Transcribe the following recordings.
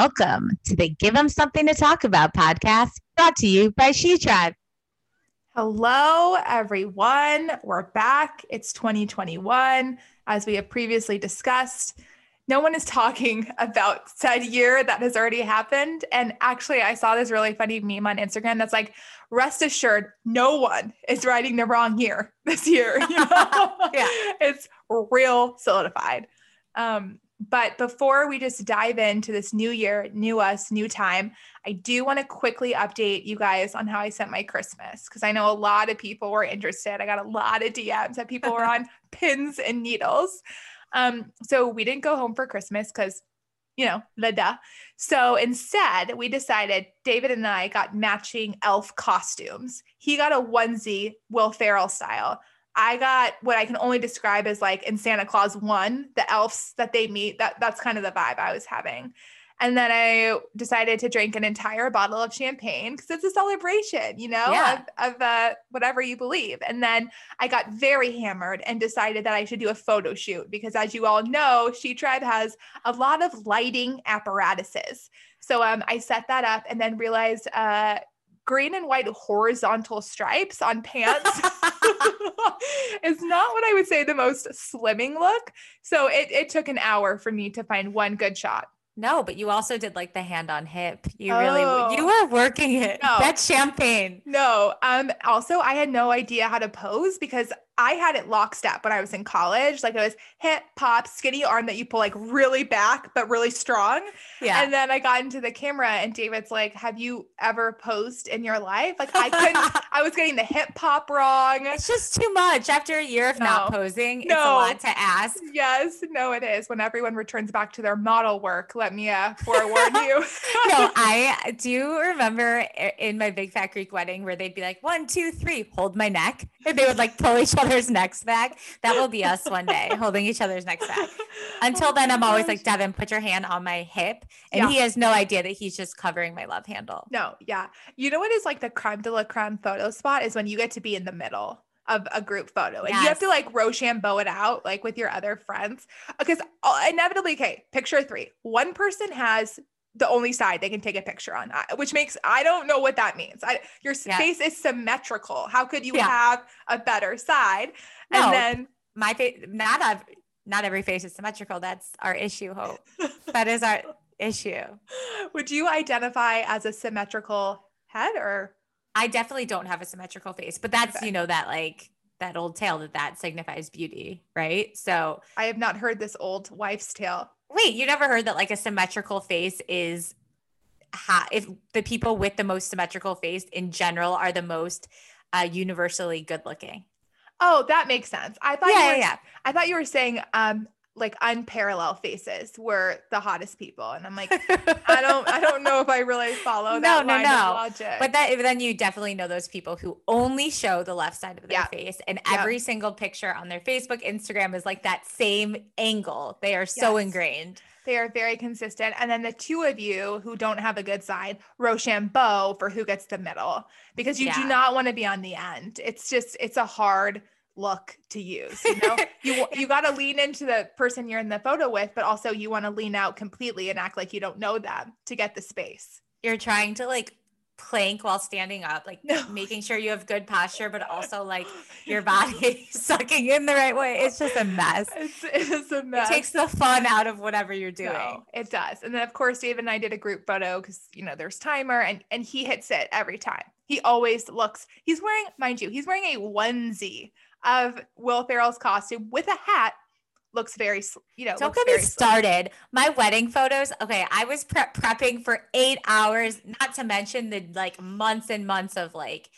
Welcome to the Give Them Something to Talk About podcast brought to you by She Tribe. Hello, everyone. We're back. It's 2021. As we have previously discussed, no one is talking about said year that has already happened. And actually, I saw this really funny meme on Instagram that's like, rest assured, no one is writing the wrong year this year. You know? yeah. It's real solidified. Um, but before we just dive into this new year, new us, new time, I do want to quickly update you guys on how I sent my Christmas because I know a lot of people were interested. I got a lot of DMs that people were on pins and needles. Um, so we didn't go home for Christmas because, you know, la da. So instead, we decided David and I got matching elf costumes. He got a onesie, Will Ferrell style. I got what I can only describe as like in Santa Claus one, the elves that they meet. That that's kind of the vibe I was having. And then I decided to drink an entire bottle of champagne because it's a celebration, you know, yeah. of, of uh, whatever you believe. And then I got very hammered and decided that I should do a photo shoot because, as you all know, She Tribe has a lot of lighting apparatuses. So um, I set that up and then realized uh, green and white horizontal stripes on pants is not what I would say the most slimming look. So it, it took an hour for me to find one good shot. No, but you also did like the hand on hip. You oh, really you were working it. No. That's champagne. No. Um also I had no idea how to pose because I had it lockstep when I was in college. Like it was hip, pop, skinny arm that you pull like really back, but really strong. Yeah. And then I got into the camera and David's like, Have you ever posed in your life? Like I couldn't, I was getting the hip pop wrong. It's just too much after a year of no. not posing. No. It's a lot to ask. Yes. No, it is. When everyone returns back to their model work, let me uh, forewarn you. no, I do remember in my Big Fat Greek wedding where they'd be like, One, two, three, hold my neck. And they would like pull each other other's necks back. That will be us one day, holding each other's necks back. Until oh then, I'm always like, Devin, put your hand on my hip. And yeah. he has no idea that he's just covering my love handle. No, yeah. You know what is like the creme de la creme photo spot is when you get to be in the middle of a group photo and yes. you have to like Rochambeau it out like with your other friends because uh, inevitably okay picture three one person has the only side they can take a picture on, which makes I don't know what that means. I, your yeah. face is symmetrical. How could you yeah. have a better side? No, and then my face, not a, not every face is symmetrical. That's our issue. Hope that is our issue. Would you identify as a symmetrical head or? I definitely don't have a symmetrical face, but that's okay. you know that like that old tale that that signifies beauty, right? So I have not heard this old wife's tale. Wait, you never heard that like a symmetrical face is ha- if the people with the most symmetrical face in general are the most uh, universally good looking. Oh, that makes sense. I thought yeah, you were, yeah. I thought you were saying um like unparalleled faces were the hottest people and i'm like i don't i don't know if i really follow that no no no logic. but that then you definitely know those people who only show the left side of their yeah. face and every single picture on their facebook instagram is like that same angle they are so yes. ingrained they are very consistent. And then the two of you who don't have a good side, Rochambeau for who gets the middle, because you yeah. do not want to be on the end. It's just, it's a hard look to use you know? You you got to lean into the person you're in the photo with but also you want to lean out completely and act like you don't know them to get the space. You're trying to like plank while standing up like no. making sure you have good posture but also like your body sucking in the right way. It's just a mess. It's, it's a mess it takes the fun out of whatever you're doing. no, it does. And then of course Dave and I did a group photo because you know there's timer and and he hits it every time. He always looks he's wearing mind you he's wearing a onesie of Will Ferrell's costume with a hat looks very, you know, don't get me started. My wedding photos. Okay, I was prep prepping for eight hours, not to mention the like months and months of like,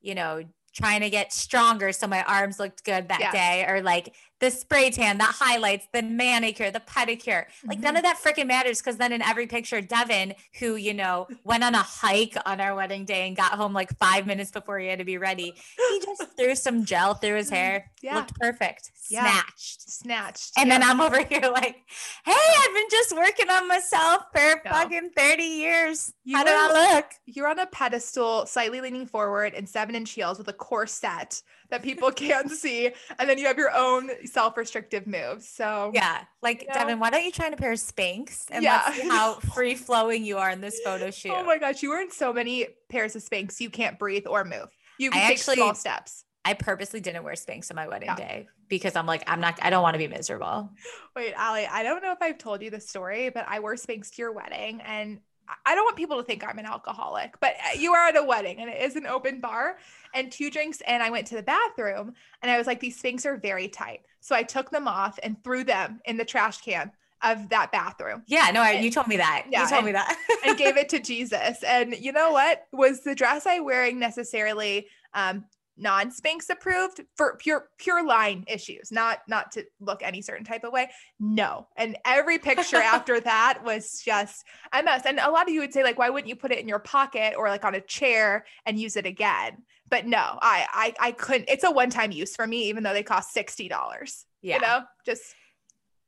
you know, trying to get stronger so my arms looked good that yeah. day or like the spray tan, the highlights, the manicure, the pedicure. Like mm-hmm. none of that freaking matters because then in every picture, Devin, who, you know, went on a hike on our wedding day and got home like five minutes before he had to be ready, he just threw some gel through his hair. Yeah. Looked perfect. Yeah. Snatched. Snatched. And yeah. then I'm over here like, hey, I've been just working on myself for no. fucking 30 years. You How do I look? You're on a pedestal, slightly leaning forward in seven inch heels with a corset that people can't see. And then you have your own self restrictive moves. So, yeah. Like, You know? Devin, why don't you try on a pair of Spanx and Yeah. let's see how free flowing you are in this photo oh shoot? oh my gosh, you were in so many pairs of Spanx, you can't breathe or move. You I can take actually- small steps. I purposely didn't wear Spanx on my wedding Yeah. day because I'm like, I'm not, I don't want to be miserable. Wait, Ali, I don't know if I've told you the story, but I wore Spanx to your wedding and I- don't want people to think I'm an alcoholic, but uh, you are at a wedding and it is an open bar and two drinks. And I went to the bathroom and I was like, these Spanx are very tight. So I took them off and threw them in the trash can of that bathroom Yeah, no, I, you told me that. Yeah, you told and- me that. and gave it to Jesus. And you know what? Was the dress I wearing necessarily um non-Spanx approved for pure pure line issues, not not to look any certain type of way? No. And every picture after that was just a mess. And a lot of you would say, like, why wouldn't you put it in your pocket or like on a chair and use it again? But no, I I I couldn't. It's a one-time use for me, even though they cost sixty dollars. yeah. You know, just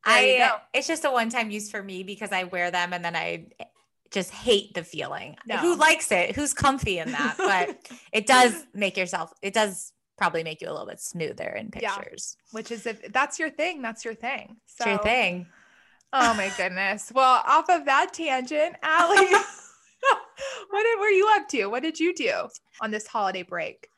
I it's just a one time use for me because I wear them and then I just hate the feeling. No. Who likes it? Who's comfy in that? But it does make yourself it does probably make you a little bit smoother in Yeah. pictures. which is if that's your thing, that's your thing. It's your thing. Oh my goodness. Well, off of that tangent, Allie, what did, were you up to? What did you do on this holiday break?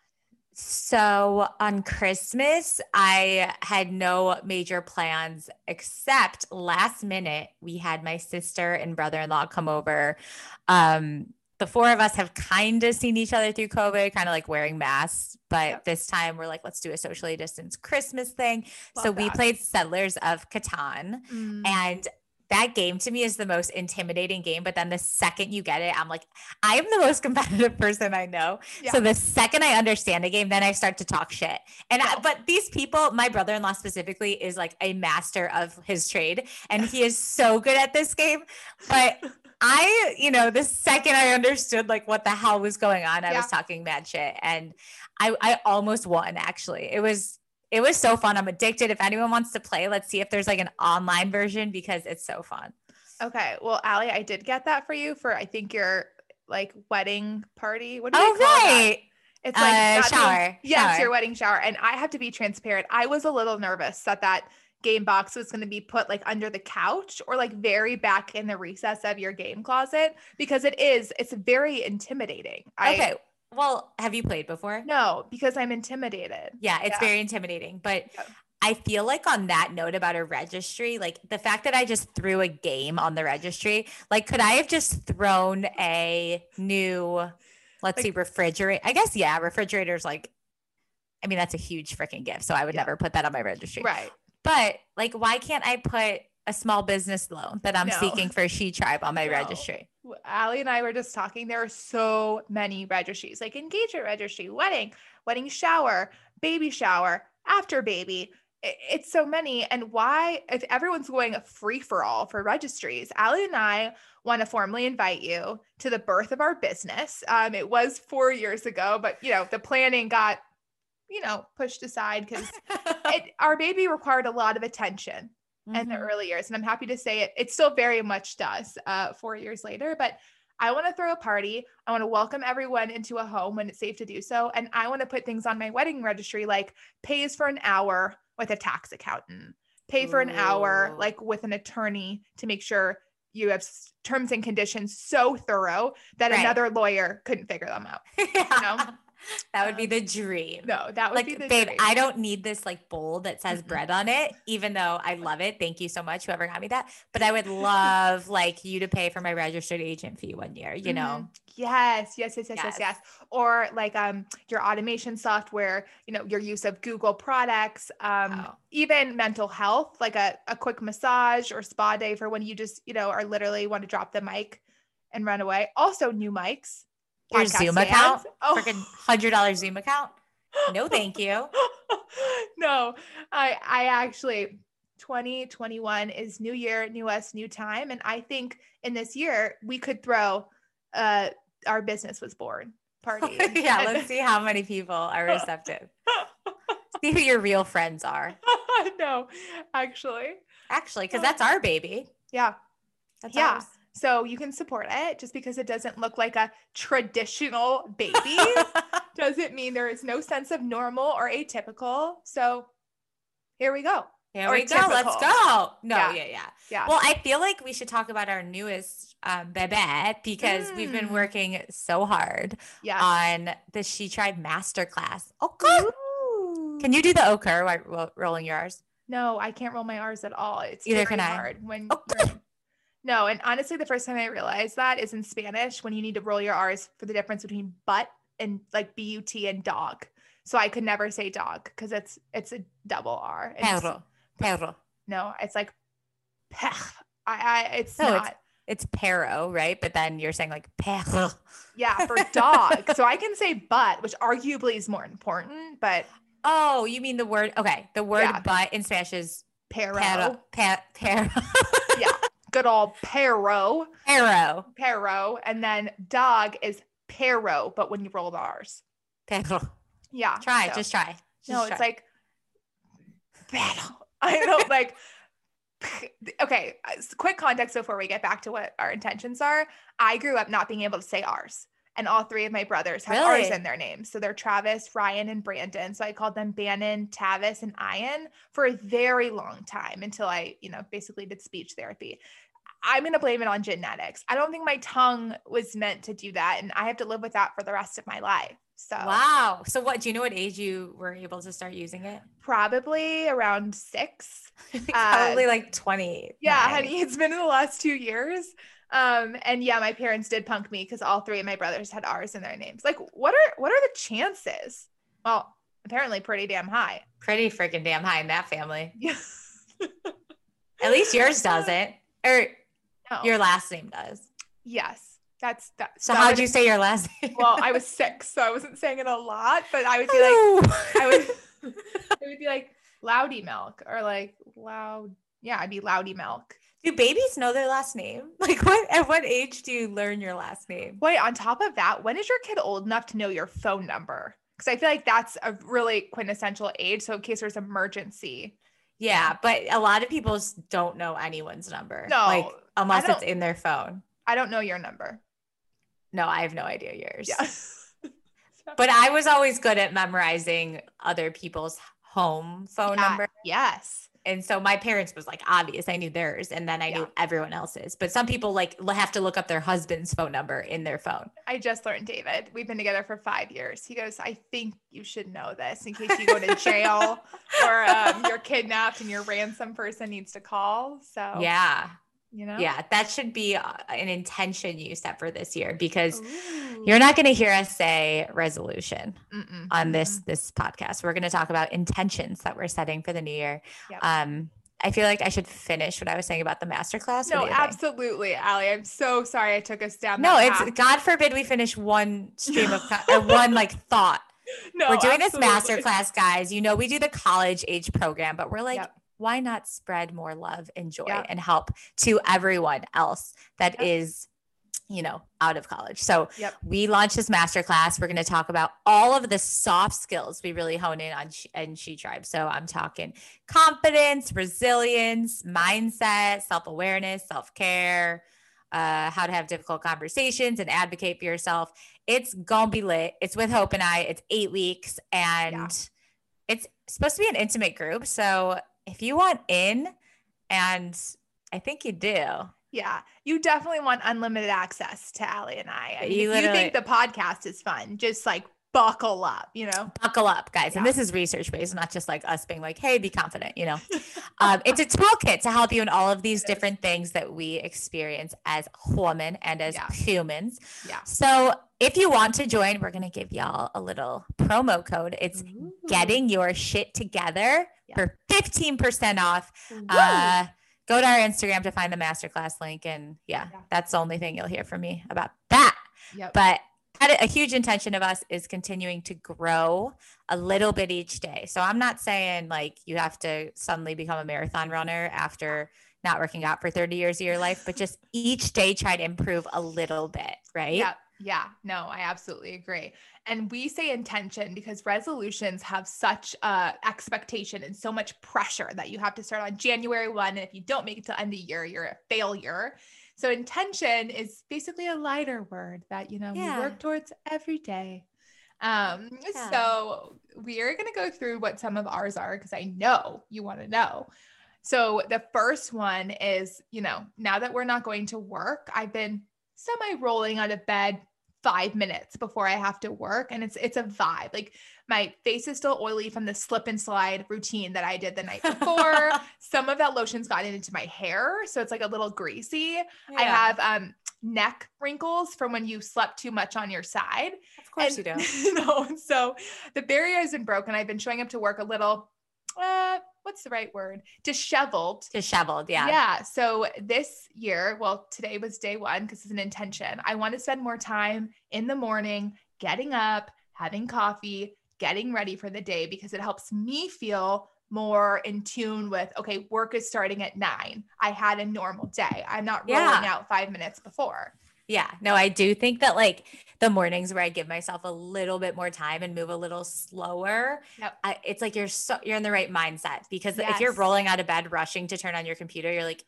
So on Christmas, I had no major plans except last minute we had my sister and brother-in-law come over. Um, the four of us have kind of seen each other through COVID, kind of like wearing masks, but Yep. this time we're like, let's do a socially distanced Christmas thing. so Love we played Settlers of Catan. Mm, And that game to me is the most intimidating game. But then the second you get it, I'm like, I am the most competitive person I know. Yeah. So the second I understand a game, then I start to talk shit. And I, but these people, my brother-in-law specifically, is like a master of his trade, and he is so good at this game. But I, you know, the second I understood like what the hell was going on, I Yeah. was talking mad shit, and I, I almost won. Actually, it was. It was so fun. I'm addicted. If anyone wants to play, let's see if there's like an online version because it's so fun. okay. Well, Allie, I did get that for you for I think your like wedding party. What do Oh, they call that? right. It's Uh, like the- shower, yes, shower. your wedding shower. And I have to be transparent. I was a little nervous that that game box was going to be put like under the couch or like very back in the recess of your game closet because it is. It's very intimidating. I, Okay. Well, have you played before? No, because I'm intimidated. Yeah, it's Yeah. very intimidating. But Yeah. I feel like on that note about a registry, like the fact that I just threw a game on the registry, like could I have just thrown a new, let's Like- see, refrigerator? I guess yeah, refrigerators like I mean that's a huge freaking gift. So I would Yeah. never put that on my registry. Right. But like why can't I put a small business loan that I'm No. seeking for She Tribe on my No. registry? Ali and I were just talking. There are so many registries, like engagement registry, wedding, wedding shower, baby shower, after baby. It's so many. And why, if everyone's going free for all for registries, Allie and I want to formally invite you to the birth of our business. Um, it was four years ago, but you know, the planning got, you know, pushed aside because our baby required a lot of attention in the Mhm. early years. And I'm happy to say it, it still very much does uh, four years later. But I want to throw a party. I want to welcome everyone into a home when it's safe to do so. And I want to put things on my wedding registry like pays for an hour with a tax accountant, pay for an hour like with an attorney to make sure you have terms and conditions so thorough that Right. another lawyer couldn't figure them out. know? That would be the dream. No, that would like be the babe dream. i don't need this like bowl that says bread on it even though i love it thank you so much whoever got me that but i would love like you to pay for my registered agent fee one year you know Mhm. Yes, yes, yes, yes, yes, Yes. Or like um your automation software, you know, your use of Google products, um, Wow. even mental health, like a, a quick massage or spa day for when you just, you know, are literally want to drop the mic and run away. Also new mics. Your podcast Zoom account? Oh. freaking hundred dollar zoom account no thank you no, I I actually 2021 is new year, new us, new time. And I think in this year we could throw uh our business was born party. yeah let's see how many people are receptive see who your real friends are no, actually. actually because that's our baby Yeah. that's Yeah. ours. So you can support it just because it doesn't look like a traditional baby. doesn't mean there is no sense of normal or atypical. So here we go. Here Or we go. Let's go. No, Yeah. yeah, yeah. Yeah. Well, I feel like we should talk about our newest um, Babette because we've been Mm. working so hard yeah. on the She Tribe Masterclass. Okay. Ooh. Can you do the ochre while rolling your R's? No, I can't roll my R's at all. It's Either can I. hard when you're- No, and honestly, the first time I realized that is in Spanish when you need to roll your R's for the difference between butt and like B U T and dog. So I could never say dog because it's it's a double R. It's- Perro. Perro. No, it's like pech. I, I it's No, not. It's perro, right? But then you're saying like perro. Yeah, for dog. so I can say butt, which arguably is more important, but Oh, you mean the word? Okay. The word Yeah. butt in Spanish is pero. perro. Per, perro. Yeah. Good old pero. perro. Pero. And then dog is pero, but when you roll the R's. Perro. Yeah. Try. so- Just try. Just no, try. it's like pero. I don't like okay, uh, quick context before we get back to what our intentions are. I grew up not being able to say ours. And all three of my brothers have ours Really? in their names. So they're Travis, Ryan, and Brandon. So I called them Bannon, Tavis, and Ian for a very long time until I, you know, basically did speech therapy. I'm going to blame it on genetics. I don't think my tongue was meant to do that. And I have to live with that for the rest of my life. So Wow. So what do you know what age you were able to start using it? probably around six. Probably uh, like 20. Yeah, honey, it's been in the last two years. Um, and yeah, my parents did punk me because all three of my brothers had R's in their names. Like, what are what are the chances? Well, apparently pretty damn high. Pretty freaking damn high in that family. Yeah. At least yours doesn't. Or No. your last name does. yes. That's that. So that how'd you say your last name? Well, I was six, so I wasn't saying it a lot, but I would be like, I would, it would be like Loudy Milk or like Loud. Yeah, I'd be Loudy Milk. Do babies know their last name? Like what at what age do you learn your last name? Wait, on top of that, when is your kid old enough to know your phone number? Because I feel like that's a really quintessential age. So in case there's emergency. Yeah, but a lot of people don't know anyone's number. No, like unless it's in their phone. I don't know your number. No, I have no idea yours. Yeah. But I was always good at memorizing other people's home phone Yeah, number. Yes. And so my parents was like obvious. I knew theirs and then I Yeah. knew everyone else's. But some people like have to look up their husband's phone number in their phone. I just learned David. We've been together for five years. He goes, I think you should know this in case you go to jail or um, you're kidnapped and your ransom person needs to call. So, Yeah. You know? Yeah, that should be uh, an intention you set for this year because Ooh. you're not going to hear us say resolution Mm-mm, on this mm-mm. this podcast. We're going to talk about intentions that we're setting for the new year. Yep. Um I feel like I should finish what I was saying about the masterclass. No, do you think? absolutely, Allie. I'm so sorry I took us down. No, it's path. God forbid we finish one stream of or one like thought. no, we're doing this absolutely. masterclass, guys. You know, we do the college age program, but we're like, Yep. Why not spread more love and joy Yep. and help to everyone else that Yep. is, you know, out of college? So Yep. we launched this masterclass. We're going to talk about all of the soft skills we really hone in on She- and She Tribe. So I'm talking confidence, resilience, mindset, self awareness, self care. Uh, how to have difficult conversations and advocate for yourself. It's gonna be lit. It's with Hope and I. It's eight weeks and Yeah. it's supposed to be an intimate group. So if you want in, and I think you do, Yeah, you definitely want unlimited access to Allie and I. I mean, You if you think the podcast is fun, just like buckle up, you know? buckle up, guys. And this is research based, not just like us being like, hey, be confident, you know. um, it's a toolkit to help you in all of these different things that we experience as women and as Yeah. humans. Yeah. So if you want to join, we're going to give y'all a little promo code. It's Ooh. getting your shit together Yeah. for 15% off. Uh, go to our Instagram to find the masterclass link. And yeah, Yeah. that's the only thing you'll hear from me about that. Yep. But a huge intention of us is continuing to grow a little bit each day. So I'm not saying like you have to suddenly become a marathon runner after not working out for 30 years of your life, but just each day try to improve a little bit, right? Yeah. Yeah. No, I absolutely agree. And we say intention because resolutions have such uh expectation and so much pressure that you have to start on January 1. And if you don't make it till end of the year, you're a failure. So intention is basically a lighter word that, you know, Yeah. you work towards every day. Um, Yeah. so we are gonna go through what some of ours are because I know you want to know. So the first one is, you know, now that we're not going to work, I've been semi rolling out of bed five minutes before I have to work. And it's it's a vibe. Like my face is still oily from the slip and slide routine that I did the night before. Some of that lotion's gotten into my hair. So it's like a little greasy. I have um neck wrinkles from when you slept too much on your side. Of course you And- do. no, and so the barrier has been broken. I've been showing up to work a little, uh, what's the right word? Disheveled. Disheveled. Yeah. Yeah. So this year, well, today was day one because it's an intention. I want to spend more time in the morning, getting up, having coffee, getting ready for the day because it helps me feel more in tune with okay, work is starting at nine. I had a normal day. I'm not rolling Yeah. out five minutes before. Yeah. No, I do think that like the mornings where I give myself a little bit more time and move a little slower, Yep. I, it's like you're so you're in the right mindset because if you're rolling out of bed, rushing to turn on your computer, you're like,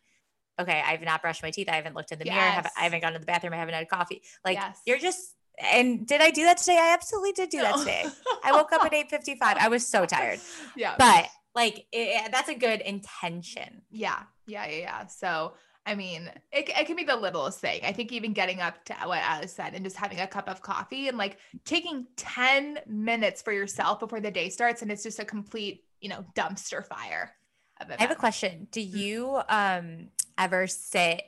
okay, I've not brushed my teeth. I haven't looked in the mirror. I haven't, I haven't gone to the bathroom. I haven't had coffee. Like Yes. you're just. And did I do that today? I absolutely did do that today. I woke up at 8:55. I was so tired. Yeah. But like it, that's a good intention. Yeah, yeah, yeah, yeah. So, I mean, it, it can be the littlest thing. I think even getting up to what Alice said and just having a cup of coffee and like taking 10 minutes for yourself before the day starts. And it's just a complete, you know, dumpster fire. Of I have a question. Do Mm-hmm. you um ever sit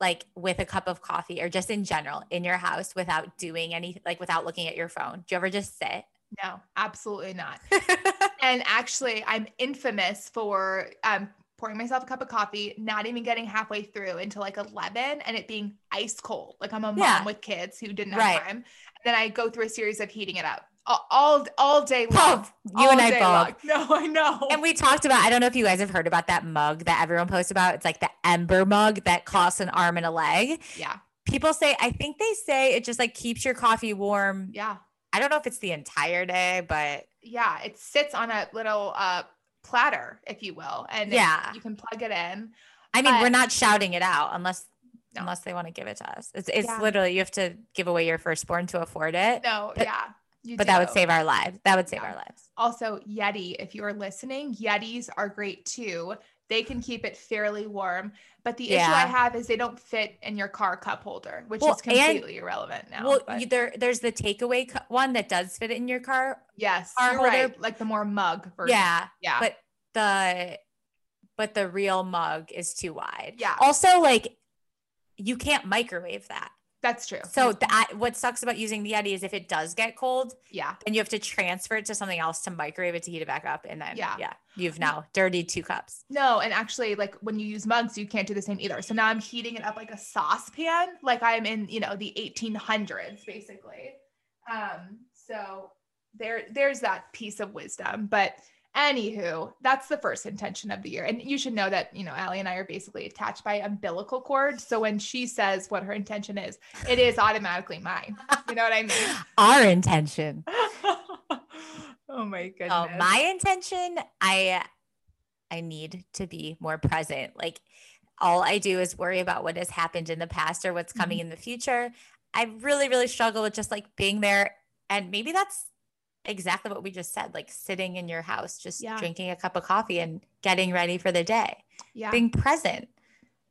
like with a cup of coffee or just in general in your house without doing anything like without looking at your phone? Do you ever just sit? No, absolutely not. and actually, I'm infamous for um, pouring myself a cup of coffee, not even getting halfway through until like 11 and it being ice cold. Like I'm a mom Yeah. with kids who didn't have Right. time. And then I go through a series of heating it up all, all, all day long. You and I both. long. No, I know. And we talked about, I don't know if you guys have heard about that mug that everyone posts about. It's like the Ember mug that costs an arm and a leg. yeah, People say, I think they say it just like keeps your coffee warm. yeah, I don't know if it's the entire day, but yeah. It sits on a little uh, platter, if you will, and Yeah. you can plug it in. I mean, we're not shouting it out unless No. unless they want to give it to us. It's it's Yeah. literally you have to give away your firstborn to afford it. No, But- yeah, you but that would save our lives. That would save Yeah. our lives. Also, Yeti, if you're listening, Yetis are great too. They can keep it fairly warm. But the issue I have is they don't fit in your car cup holder, which Well, is and- completely irrelevant now. well, but there there's the takeaway cu- one that does fit in your car. yes, car you're holder- right. Like the more mug version. Yeah, Yeah. but the but the real mug is too wide. Yeah. Also, like you can't microwave that. That's true. So that what sucks about using the Yeti is if it does get cold, yeah. then you have to transfer it to something else to microwave it to heat it back up, and then Yeah. yeah, you've now dirtied two cups. No, and actually, like when you use mugs, you can't do the same either. So now I'm heating it up like a saucepan, like I'm in, you know, the 1800s, basically. Um, so there, there's that piece of wisdom. But anywho, that's the first intention of the year. And you should know that, you know, Allie and I are basically attached by umbilical cord. So when she says what her intention is, it is automatically mine. You know what I mean? Our intention. oh my goodness. Oh, my intention, I I need to be more present. Like all I do is worry about what has happened in the past or what's coming Mm-hmm. in the future. I really, really struggle with just like being there. And maybe that's exactly what we just said, like sitting in your house, just Yeah. drinking a cup of coffee and getting ready for the day, yeah. being present.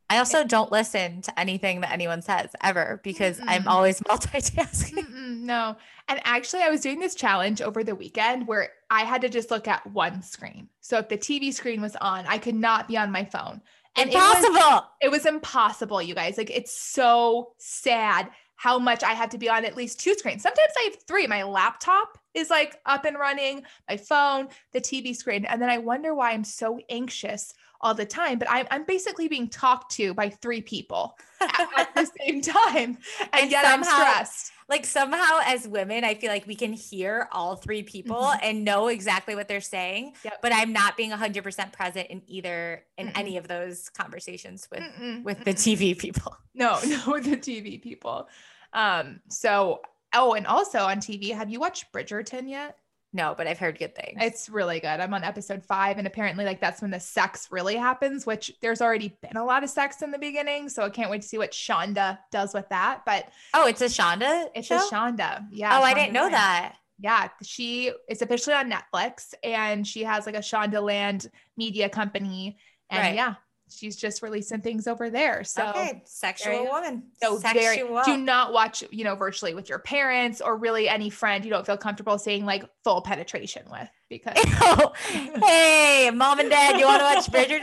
I also don't listen to anything that anyone says ever because I'm always multitasking. Mm-mm, no. And actually, I was doing this challenge over the weekend where I had to just look at one screen. So if the TV screen was on, I could not be on my phone. And it was, Impossible. it was impossible, you guys. Like, it's so sad how much I have to be on at least two screens. Sometimes I have three. My laptop is like up and running, my phone, the TV screen. And then I wonder why I'm so anxious all the time. But I'm, I'm basically being talked to by three people at, at the same time. And, And yet I'm stressed. like somehow as women i feel like we can hear all three people Mhm. and know exactly what they're saying Yep. but i'm not being 100% present in either in Mm-mm. any of those conversations with Mm-mm, with the tv people no, no, with the TV people. Um, so oh, and also on TV, have you watched Bridgerton yet? No but i've heard good things It's really good. I'm on episode five, and apparently, like that's when the sex really happens, which there's already been a lot of sex in the beginning. So I can't wait to see what Shonda does with that. But oh it's a shonda it's show? a Shonda. Yeah. oh i didn't know Rhimes. that Yeah, she is officially on Netflix and she has like a Shondaland media company. And Right. yeah, she's just releasing things over there. So okay, sexual woman. so very do not watch, you know, virtually with your parents or really any friend you don't feel comfortable seeing like full penetration with because hey, mom and dad, you want to watch Bridgerton?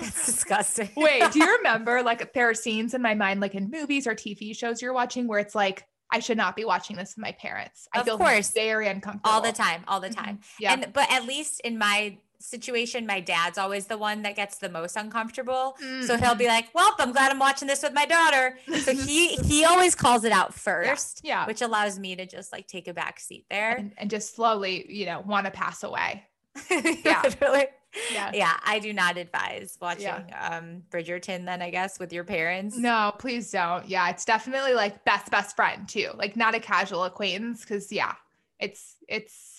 That's disgusting. Wait, do you remember like there are scenes in my mind, like in movies or TV shows you're watching, where it's like, I should not be watching this with my parents. I Of feel course. very uncomfortable all the time, all the Mhm. time. Yeah. And but at least in my situation, my dad's always the one that gets the most uncomfortable. So he'll be like, "Well, I'm glad I'm watching this with my daughter." So he he always calls it out first, yeah. which allows me to just like take a back seat there. and, and just slowly, you know, want to pass away. yeah, Literally. Yeah. yeah. I do not advise watching um Bridgerton. Then I guess with your parents. No, please don't. Yeah, it's definitely like best best friend too. Like not a casual acquaintance because yeah, it's it's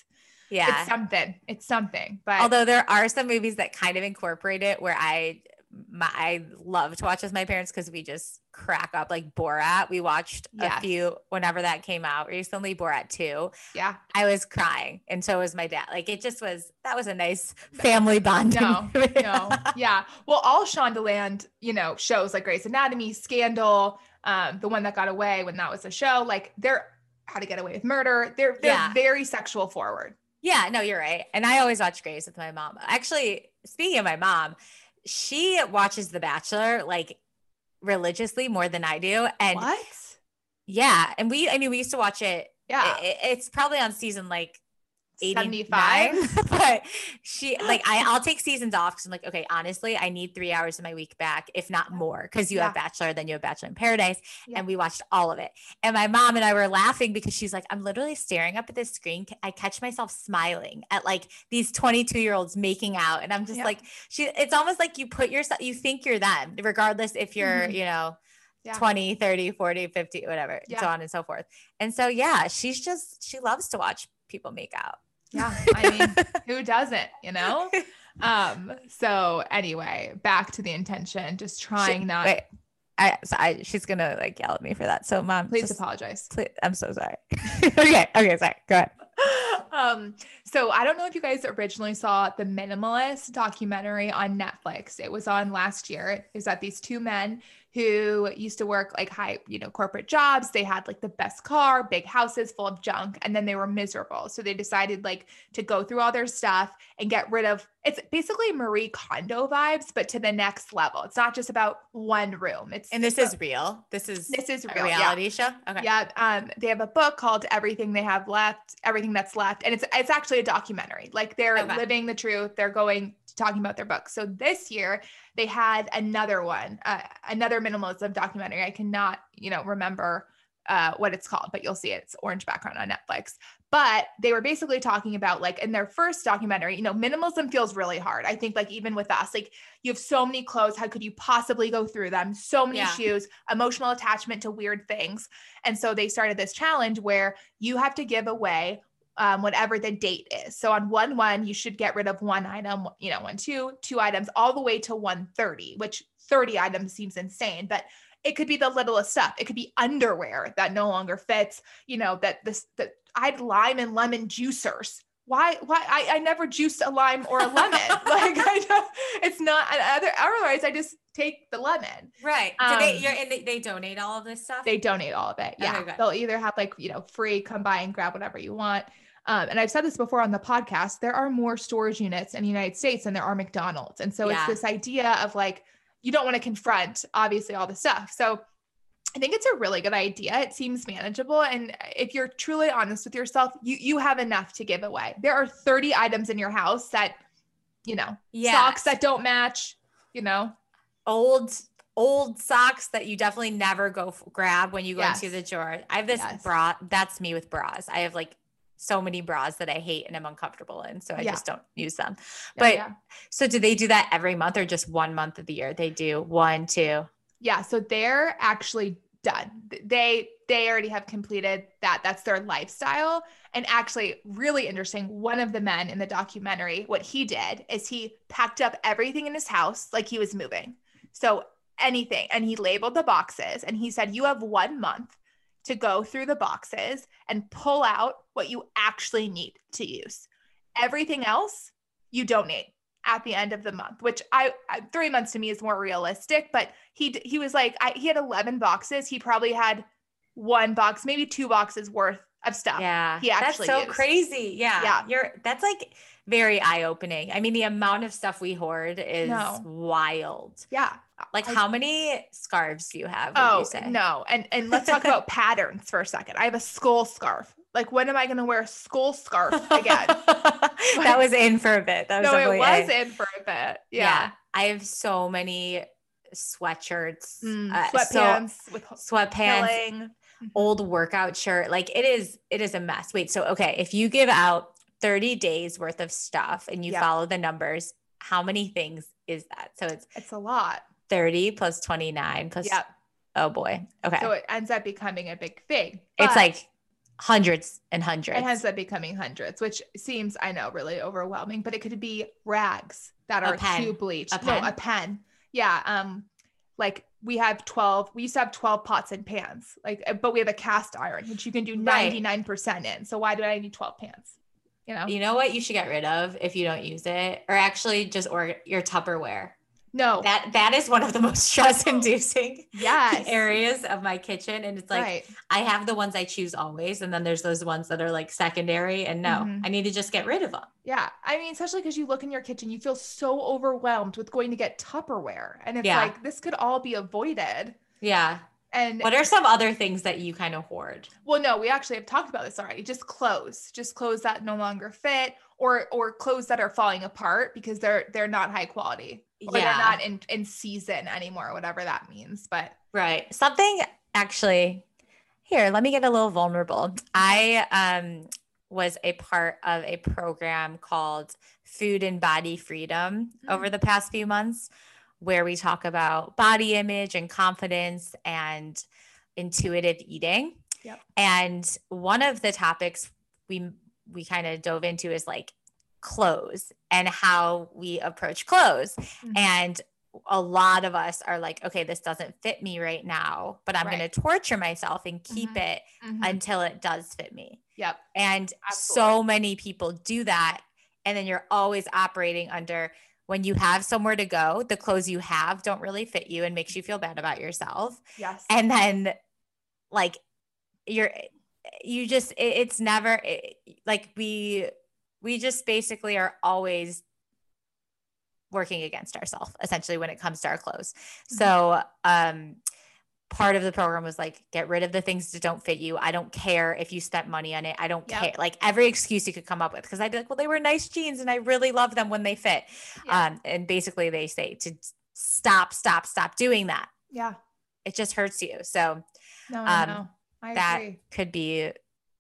yeah. it's something. It's something. But Although there are some movies that kind of incorporate it where I my, I love to watch with my parents because we just crack up like Borat. We watched Yes. a few whenever that came out recently, Borat 2. yeah, I was crying and so was my dad. Like it just was that was a nice family bonding. No, no, yeah. Well, all Shondaland, you know, shows like Grey's Anatomy, Scandal, um, the one that got away when that was a show, like they're How to Get Away with Murder. They're they're Yeah. very sexual forward. Yeah, no, you're right. And I always watch Grey's with my mom. Actually, speaking of my mom, she watches The Bachelor like religiously more than I do. And what? yeah, and we I mean we used to watch it Yeah, I- it's probably on season like 75. 75 but she like I, i'll take seasons off because i'm like okay honestly i need three hours of my week back if not more because you have bachelor then you have bachelor in paradise Yeah. and we watched all of it and my mom and i were laughing because she's like i'm literally staring up at this screen i catch myself smiling at like these 22 year olds making out and i'm just Yeah. like she it's almost like you put yourself you think you're them regardless if you're Mhm. you know Yeah. 20 30 40 50 whatever so on and so forth and so yeah she's just she loves to watch people make out yeah. I mean, who doesn't? You know. Um. So anyway, back to the intention. Just trying She- not. wait I, so I she's gonna like yell at me for that so mom Please just, apologize. please, i'm so sorry okay okay sorry go ahead um, so I don't know if you guys originally saw the Minimalist documentary on Netflix. It was on last year. It was that these two men who used to work like high, you know, corporate jobs. They had like the best car, big houses full of junk, and then they were miserable. So they decided like to go through all their stuff and get rid of it's basically Marie Kondo vibes, but to the next level. It's not just about one room. It's and this is real this is this is a real. yeah. reality show okay Yeah, um, they have a book called "Everything They Have Left," everything that's left, and it's it's actually a documentary. Like they're Okay. living the truth. They're going talking about their book. So this year they had another one, uh, another minimalism documentary. I cannot, you know, remember uh, what it's called, but you'll see it. It's orange background on Netflix. But they were basically talking about like in their first documentary, you know, minimalism feels really hard. I think like even with us, like you have so many clothes. How could you possibly go through them? So many Yeah. shoes, emotional attachment to weird things. And so they started this challenge where you have to give away um, whatever the date is. So on one one, you should get rid of one item, you know, one two, two items, all the way to 130, which 30 items seems insane, but it could be the littlest stuff. It could be underwear that no longer fits, you know, that this that I had lime and lemon juicers. Why? Why? I, I never juiced a lime or a lemon. like I don't, it's not. Other, otherwise, I just take the lemon. right do they Um, you're and they, they donate all of this stuff They donate all of it. Yeah. Okay. They'll either have like, you know, free, come by and grab whatever you want. Um, and I've said this before on the podcast, there are more storage units in the United States than there are McDonald's. And so Yeah. it's this idea of like, you don't want to confront obviously all the stuff. So I think it's a really good idea. It seems manageable. And if you're truly honest with yourself, you you have enough to give away. There are 30 items in your house that, you know, yeah socks that don't match, you know. old old socks that you definitely never go f- grab when you go into the drawer. I have this Yes. bra. That's me with bras. I have like so many bras that I hate and I'm uncomfortable in, so I Yeah. just don't use them. Yeah, But yeah. so do they do that every month or just one month of the year? They do one, two. Yeah, so they're actually done. They they already have completed that. That's their lifestyle. And actually, really interesting. One of the men in the documentary, what he did is he packed up everything in his house like he was moving. So anything, and he labeled the boxes, and he said, "You have one month to go through the boxes and pull out what you actually need to use. Everything else you donate at the end of the month, which I, three months to me is more realistic. But he he was like I, he had eleven boxes. He probably had one box, maybe two boxes worth of stuff. Yeah, he actually that's so used. crazy. Yeah, yeah, you're that's like very eye opening. I mean, the amount of stuff we hoard is no. wild. Yeah. Like I, how many scarves do you have? Oh you no, and and let's talk about patterns for a second. I have a skull scarf. Like when am I going to wear a skull scarf again? that was in for a bit. That was no, it was in for a bit. Yeah. yeah. I have so many sweatshirts, mm, uh, sweatpants so, with sweatpants, mm-hmm. old workout shirt. Like it is, it is a mess. Wait, so okay, if you give out 30 days worth of stuff and you yeah. follow the numbers, how many things is that? So it's it's a lot. 30 plus 29 plus yep. oh boy. Okay. So it ends up becoming a big thing. It's like hundreds and hundreds. It ends up becoming hundreds, which seems, I know, really overwhelming, but it could be rags that are too bleached. A no, a pen. Yeah. Um, like we have 12, we used to have 12 pots and pans, like, uh, but we have a cast iron, which you can do 99% right. in. So why do I need 12 pans? You know, you know what you should get rid of if you don't use it, or actually just or your Tupperware. No. That that is one of the most stress inducing yes. areas of my kitchen. And it's like right. I have the ones I choose always. And then there's those ones that are like secondary. And no, mm-hmm. I need to just get rid of them. Yeah. I mean, especially because you look in your kitchen, you feel so overwhelmed with going to get Tupperware. And it's yeah. like this could all be avoided. Yeah. And what are some other things that you kind of hoard? Well, no, we actually have talked about this already. Just clothes, just clothes that no longer fit or or clothes that are falling apart because they're they're not high quality or yeah. they're not in in season anymore, whatever that means. But right, something actually here. Let me get a little vulnerable. I um was a part of a program called Food and Body Freedom mm-hmm. over the past few months, where we talk about body image and confidence and intuitive eating. Yep. And one of the topics we we kind of dove into is like clothes and how we approach clothes. Mm-hmm. And a lot of us are like, okay, this doesn't fit me right now, but I'm right. going to torture myself and keep mm-hmm. it mm-hmm. until it does fit me. Yep. And Absolutely. so many people do that. And then you're always operating under when you have somewhere to go, the clothes you have don't really fit you and makes you feel bad about yourself. Yes. And then like you're you just it, it's never it, like we we just basically are always working against ourselves essentially when it comes to our clothes. Mm-hmm. So um part of the program was like get rid of the things that don't fit you. I don't care if you spent money on it. I don't yep. care. Like every excuse you could come up with because I'd be like, well, they were nice jeans and I really love them when they fit. Yeah. Um, and basically they say to stop, stop, stop doing that. Yeah. It just hurts you. So no, um, that agree. could be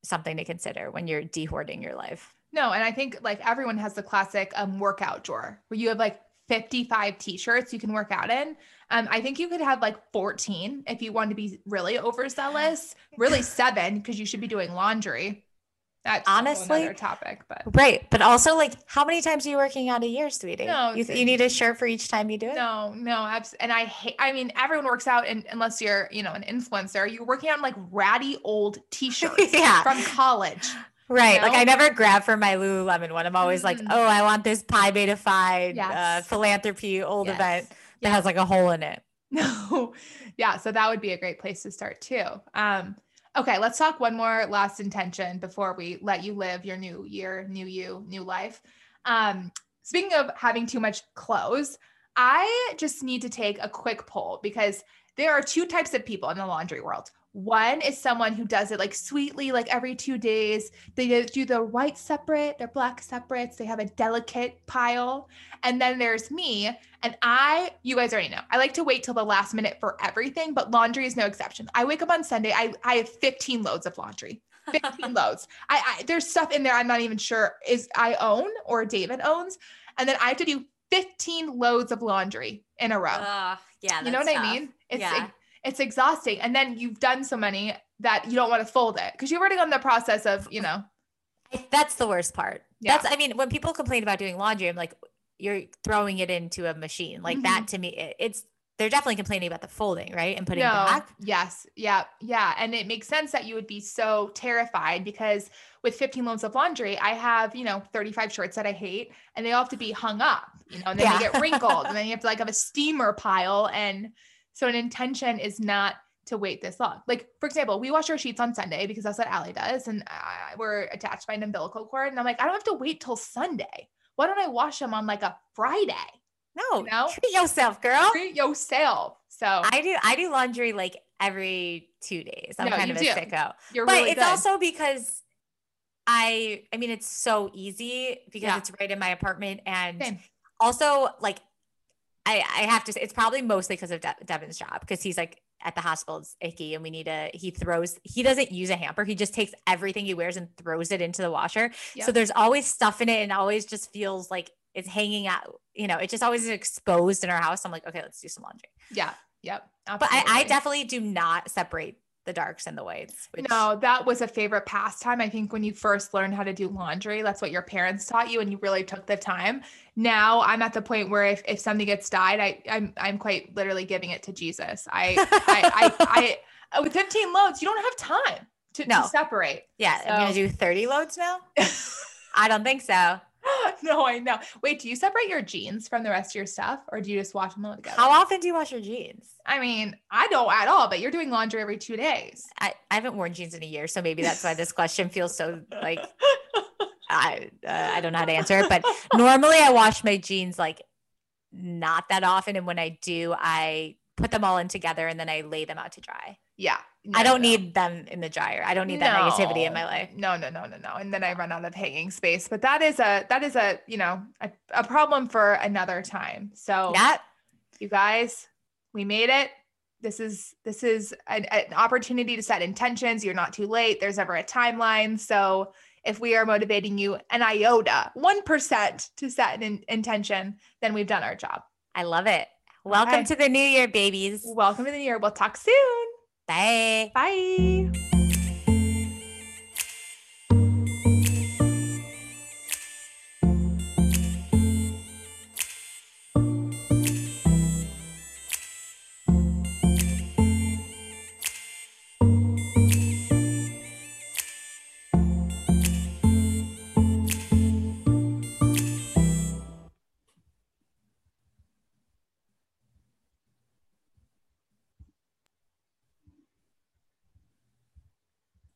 something to consider when you're dehoarding your life. No, and I think like everyone has the classic um workout drawer where you have like 55 t-shirts you can work out in. Um, I think you could have like 14 if you want to be really overzealous, really seven, because you should be doing laundry. That's honestly another topic, but right. But also, like, how many times are you working out a year, sweetie? No, you, you need a shirt for each time you do it. No, no, abs- and I hate. I mean, everyone works out, and unless you're, you know, an influencer, you're working in like ratty old t-shirts yeah. from college. Right. You know? Like I never grab for my Lululemon one. I'm always mm-hmm. like, oh, I want this Pi Beta Phi uh, yes. uh, philanthropy old yes. event that yes. has like a hole in it. No. yeah. So that would be a great place to start too. Um, okay. Let's talk one more last intention before we let you live your new year, new you, new life. Um, speaking of having too much clothes, I just need to take a quick poll because there are two types of people in the laundry world. One is someone who does it like sweetly, like every two days. They do the white separate, their black separates. They have a delicate pile. And then there's me. And I, you guys already know, I like to wait till the last minute for everything, but laundry is no exception. I wake up on Sunday, I, I have 15 loads of laundry. 15 loads. I, I there's stuff in there I'm not even sure is I own or David owns. And then I have to do 15 loads of laundry in a row. Uh, yeah. You know what tough. I mean? It's yeah it's exhausting. And then you've done so many that you don't want to fold it because you've already gone the process of, you know. That's the worst part. Yeah. That's, I mean, when people complain about doing laundry, I'm like, you're throwing it into a machine like mm-hmm. that to me. It, it's, they're definitely complaining about the folding, right? And putting no. back. Yes. Yeah. Yeah. And it makes sense that you would be so terrified because with 15 loads of laundry, I have, you know, 35 shirts that I hate and they all have to be hung up, you know, and then Yeah. they get wrinkled and then you have to like have a steamer pile. And so an intention is not to wait this long. Like, for example, we wash our sheets on Sunday because that's what Allie does. And uh, we're attached by an umbilical cord. And I'm like, I don't have to wait till Sunday. Why don't I wash them on like a Friday? No, You know? treat yourself, girl. Treat yourself. So I do I do laundry like every two days. I'm No, kind of a do. sicko. you're But really it's good. also because I I mean it's so easy because Yeah. it's right in my apartment and Same. also like I I have to say it's probably mostly because of De- Devin's job because he's like at the hospital it's icky and we need a he throws he doesn't use a hamper he just takes everything he wears and throws it into the washer Yeah. so there's always stuff in it and always just feels like it's hanging out you know it just always is exposed in our house I'm like okay let's do some laundry Yeah. Yep. but I, I definitely do not separate the darks and the whites which No, that was a favorite pastime. I think when you first learned how to do laundry, that's what your parents taught you and you really took the time. Now I'm at the point where if, if something gets dyed, I, I'm I'm quite literally giving it to Jesus. I I I, I uh, with 15 loads, you don't have time to, No. to separate. yeah I'm gonna do 30 loads now I don't think so no, I know. Wait, do you separate your jeans from the rest of your stuff or do you just wash them all together? how often do you wash your jeans I mean, I don't at all, but you're doing laundry every two days. I, I haven't worn jeans in a year, so maybe that's why this question feels so like I uh, I don't know how to answer it. But normally I wash my jeans like not that often, and when I do, I put them all in together and then I lay them out to dry. Yeah. I don't no. need them in the dryer. I don't need that negativity in my life. No, no, no, no, no. And then I run out of hanging space. But that is a that is a you know a, a problem for another time. So Yeah, you guys, we made it. This is this is an, an opportunity to set intentions. You're not too late. There's never a timeline. So if we are motivating you an iota, one percent to set an in- intention, then we've done our job. I love it. Welcome Okay. to the new year, babies. Welcome to the new year. We'll talk soon. Bye. Bye.